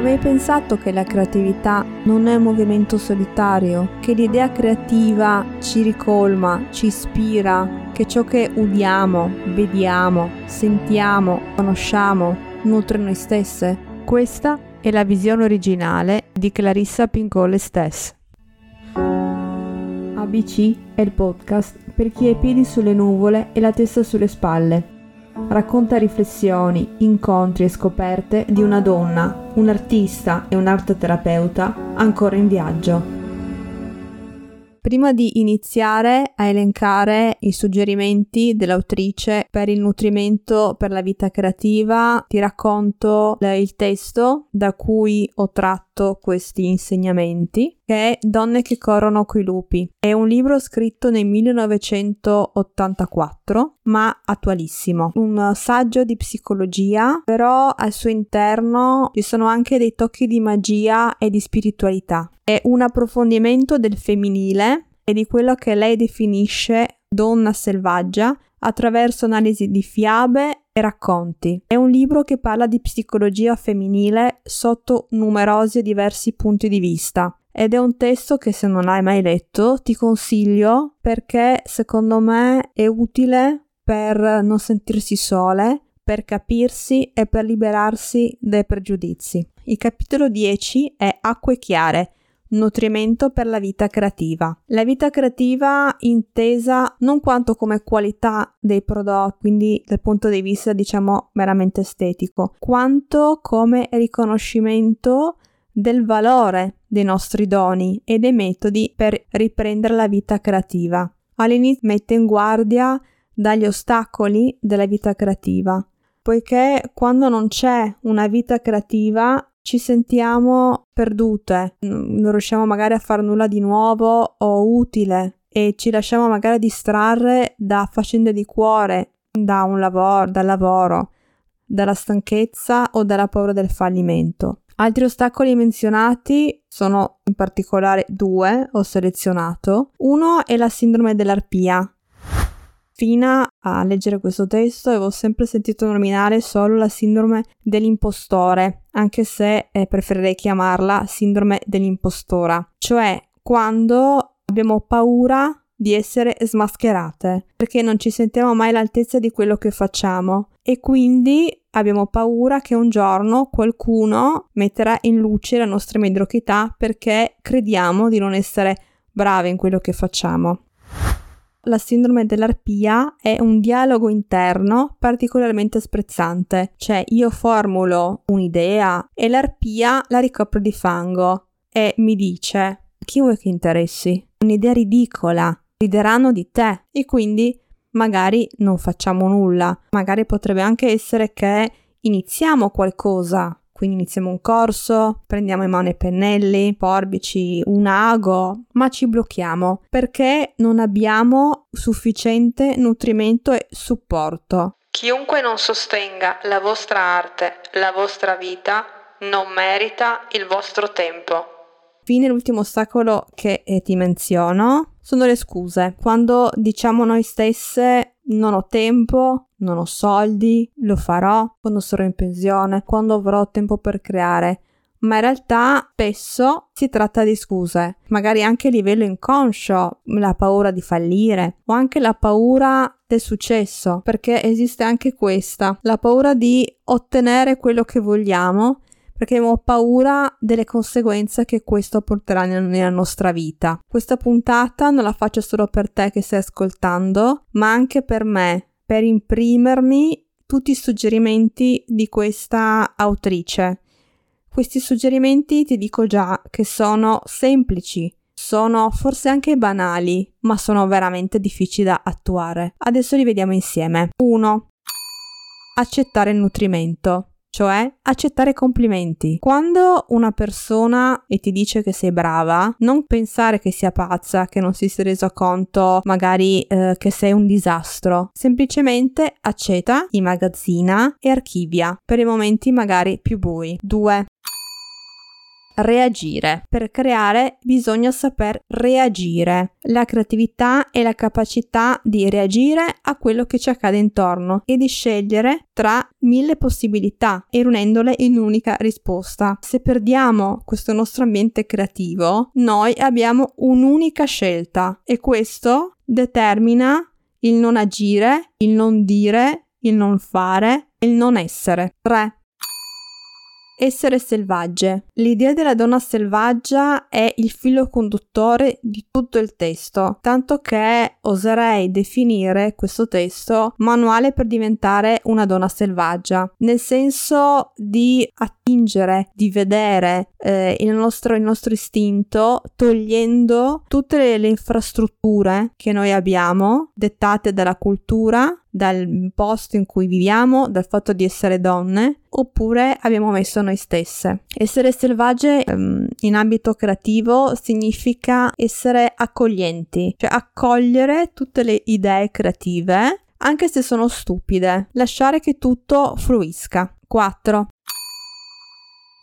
Hai mai pensato che la creatività non è un movimento solitario? Che l'idea creativa ci ricolma, ci ispira, che ciò che udiamo, vediamo, sentiamo, conosciamo nutre noi stesse? Questa è la visione originale di Clarissa Pincole stessa. ABC è il podcast per chi ha i piedi sulle nuvole e la testa sulle spalle racconta riflessioni, incontri e scoperte di una donna, un artista e un'artoterapeuta ancora in viaggio. Prima di iniziare a elencare i suggerimenti dell'autrice per il nutrimento per la vita creativa, ti racconto il testo da cui ho tratto questi insegnamenti, che è Donne che corrono coi lupi. È un libro scritto nel 1984, ma attualissimo. Un saggio di psicologia, però al suo interno ci sono anche dei tocchi di magia e di spiritualità. È un approfondimento del femminile e di quello che lei definisce donna selvaggia attraverso analisi di fiabe e racconti. È un libro che parla di psicologia femminile sotto numerosi e diversi punti di vista. Ed è un testo che se non l'hai mai letto ti consiglio perché secondo me è utile per non sentirsi sole, per capirsi e per liberarsi dai pregiudizi. Il capitolo 10 è Acque chiare Nutrimento per la vita creativa. La vita creativa intesa non quanto come qualità dei prodotti, quindi dal punto di vista diciamo meramente estetico, quanto come riconoscimento del valore dei nostri doni e dei metodi per riprendere la vita creativa. All'inizio mette in guardia dagli ostacoli della vita creativa, poiché quando non c'è una vita creativa ci sentiamo perdute, non riusciamo magari a fare nulla di nuovo o utile e ci lasciamo magari distrarre da faccende di cuore, da un lavoro, dal lavoro, dalla stanchezza o dalla paura del fallimento. Altri ostacoli menzionati sono in particolare due, ho selezionato. Uno è la sindrome dell'arpia, fino a leggere questo testo avevo sempre sentito nominare solo la sindrome dell'impostore, anche se eh, preferirei chiamarla sindrome dell'impostora, cioè quando abbiamo paura di essere smascherate, perché non ci sentiamo mai all'altezza di quello che facciamo e quindi abbiamo paura che un giorno qualcuno metterà in luce la nostra mediocrità perché crediamo di non essere brave in quello che facciamo. La sindrome dell'arpia è un dialogo interno particolarmente sprezzante, cioè io formulo un'idea e l'arpia la ricopro di fango e mi dice chi vuoi che interessi? Un'idea ridicola, rideranno di te. E quindi magari non facciamo nulla, magari potrebbe anche essere che iniziamo qualcosa quindi iniziamo un corso, prendiamo in mano i pennelli, forbici, un ago, ma ci blocchiamo perché non abbiamo sufficiente nutrimento e supporto. Chiunque non sostenga la vostra arte, la vostra vita, non merita il vostro tempo. Fine l'ultimo ostacolo che ti menziono sono le scuse. Quando diciamo noi stesse non ho tempo, non ho soldi, lo farò quando sarò in pensione, quando avrò tempo per creare. Ma in realtà spesso si tratta di scuse, magari anche a livello inconscio, la paura di fallire o anche la paura del successo, perché esiste anche questa, la paura di ottenere quello che vogliamo perché abbiamo paura delle conseguenze che questo porterà nella nostra vita. Questa puntata non la faccio solo per te che stai ascoltando, ma anche per me, per imprimermi tutti i suggerimenti di questa autrice. Questi suggerimenti ti dico già che sono semplici, sono forse anche banali, ma sono veramente difficili da attuare. Adesso li vediamo insieme. 1. Accettare il nutrimento cioè accettare complimenti. Quando una persona e ti dice che sei brava, non pensare che sia pazza, che non si sia reso conto magari eh, che sei un disastro, semplicemente accetta, immagazzina e archivia per i momenti magari più bui. 2. Reagire. Per creare bisogna saper reagire. La creatività è la capacità di reagire a quello che ci accade intorno e di scegliere tra mille possibilità e riunendole in un'unica risposta. Se perdiamo questo nostro ambiente creativo, noi abbiamo un'unica scelta e questo determina il non agire, il non dire, il non fare, il non essere. 3. Essere selvagge. L'idea della donna selvaggia è il filo conduttore di tutto il testo, tanto che oserei definire questo testo manuale per diventare una donna selvaggia, nel senso di attingere, di vedere eh, il, nostro, il nostro istinto togliendo tutte le, le infrastrutture che noi abbiamo dettate dalla cultura dal posto in cui viviamo, dal fatto di essere donne, oppure abbiamo messo noi stesse. Essere selvagge um, in ambito creativo significa essere accoglienti, cioè accogliere tutte le idee creative, anche se sono stupide, lasciare che tutto fluisca. 4.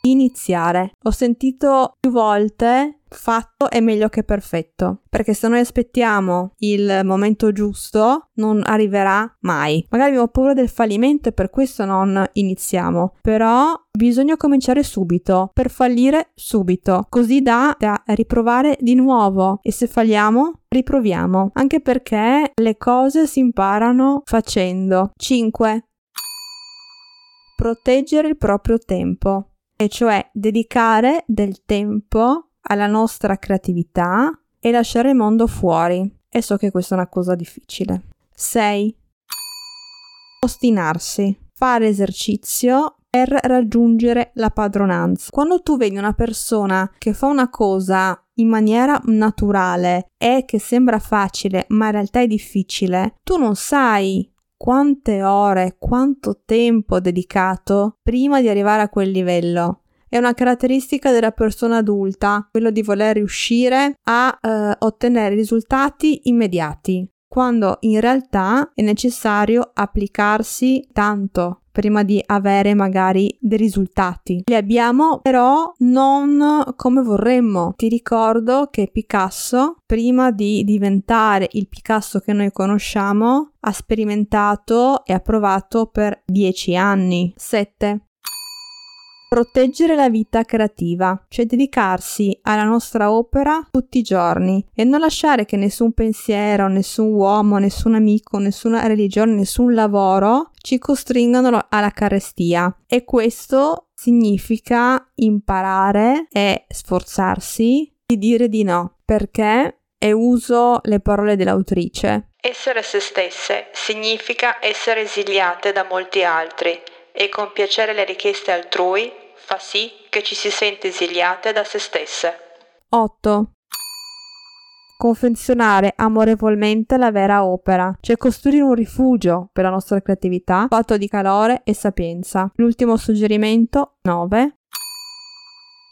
Iniziare. Ho sentito più volte fatto è meglio che perfetto, perché se noi aspettiamo il momento giusto non arriverà mai. Magari abbiamo paura del fallimento e per questo non iniziamo, però bisogna cominciare subito, per fallire subito, così da, da riprovare di nuovo e se falliamo riproviamo, anche perché le cose si imparano facendo. 5. Proteggere il proprio tempo, e cioè dedicare del tempo alla nostra creatività e lasciare il mondo fuori. E so che questa è una cosa difficile. 6. Ostinarsi. Fare esercizio per raggiungere la padronanza. Quando tu vedi una persona che fa una cosa in maniera naturale e che sembra facile, ma in realtà è difficile, tu non sai quante ore, quanto tempo dedicato prima di arrivare a quel livello. È una caratteristica della persona adulta, quello di voler riuscire a eh, ottenere risultati immediati, quando in realtà è necessario applicarsi tanto prima di avere magari dei risultati. Li abbiamo però non come vorremmo. Ti ricordo che Picasso, prima di diventare il Picasso che noi conosciamo, ha sperimentato e ha provato per 10 anni. 7. Proteggere la vita creativa, cioè dedicarsi alla nostra opera tutti i giorni e non lasciare che nessun pensiero, nessun uomo, nessun amico, nessuna religione, nessun lavoro ci costringano alla carestia. E questo significa imparare e sforzarsi di dire di no, perché e uso le parole dell'autrice. Essere se stesse significa essere esiliate da molti altri e compiacere le richieste altrui fa sì che ci si sente esiliate da se stesse. 8. Confezionare amorevolmente la vera opera, cioè costruire un rifugio per la nostra creatività fatto di calore e sapienza. L'ultimo suggerimento 9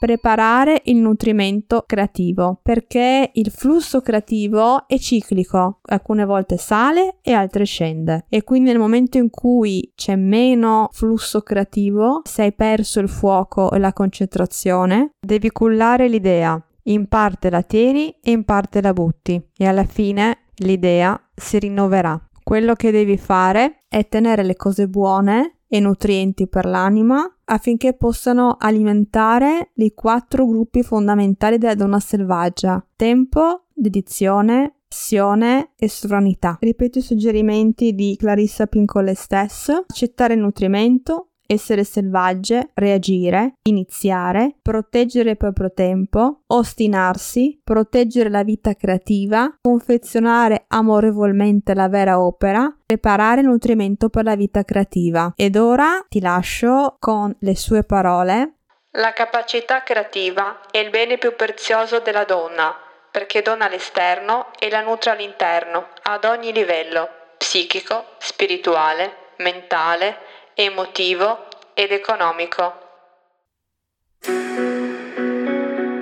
preparare il nutrimento creativo perché il flusso creativo è ciclico, alcune volte sale e altre scende e quindi nel momento in cui c'è meno flusso creativo, se hai perso il fuoco e la concentrazione, devi cullare l'idea. In parte la tieni e in parte la butti e alla fine l'idea si rinnoverà. Quello che devi fare è tenere le cose buone e nutrienti per l'anima affinché possano alimentare i quattro gruppi fondamentali della donna selvaggia: tempo, dedizione, passione e sovranità. Ripeto i suggerimenti di Clarissa Pincole stesso: accettare il nutrimento, essere selvagge, reagire, iniziare, proteggere il proprio tempo, ostinarsi, proteggere la vita creativa, confezionare amorevolmente la vera opera, preparare nutrimento per la vita creativa. Ed ora ti lascio con le sue parole. La capacità creativa è il bene più prezioso della donna, perché dona l'esterno e la nutre all'interno, ad ogni livello, psichico, spirituale, mentale, emotivo ed economico.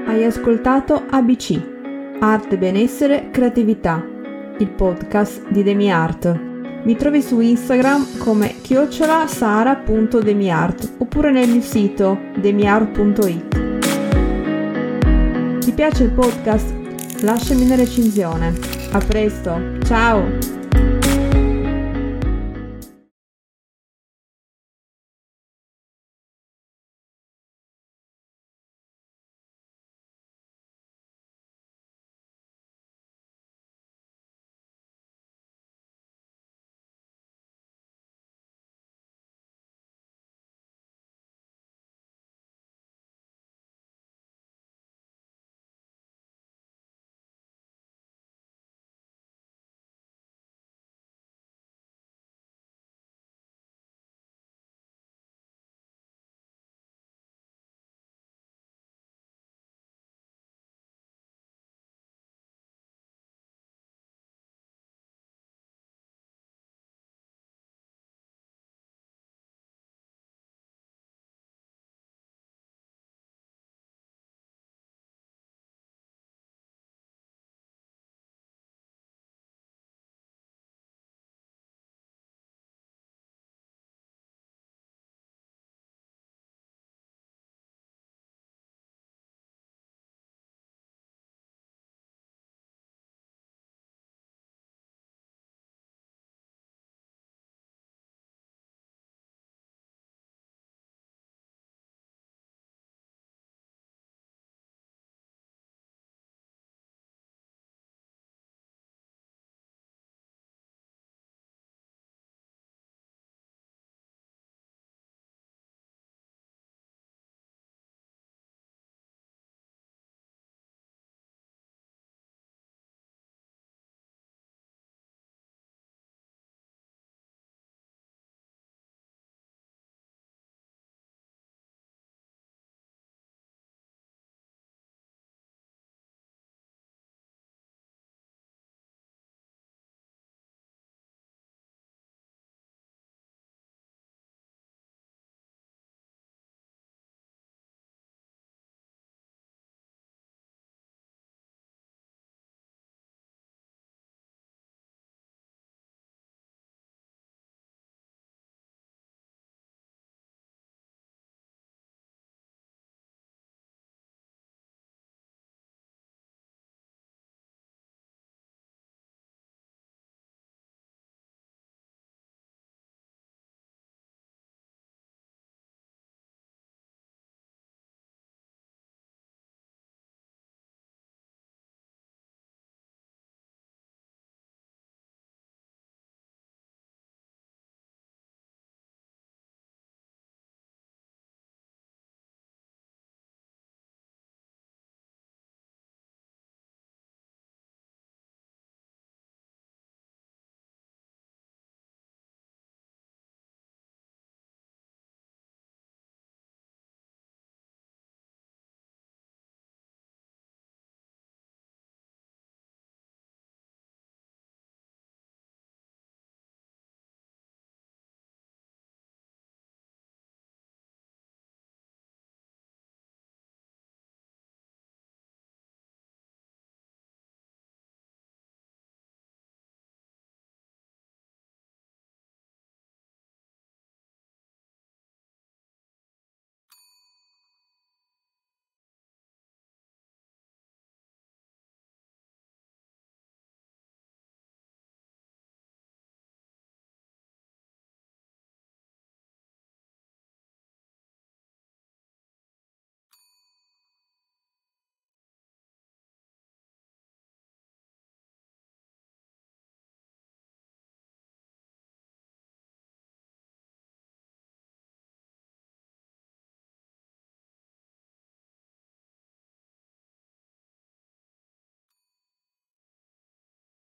Hai ascoltato ABC, Arte, Benessere, Creatività, il podcast di DemiArt. Mi trovi su Instagram come chiocciolasara.demiart oppure nel mio sito demiart.it. Ti piace il podcast? Lasciami una recensione. A presto, ciao!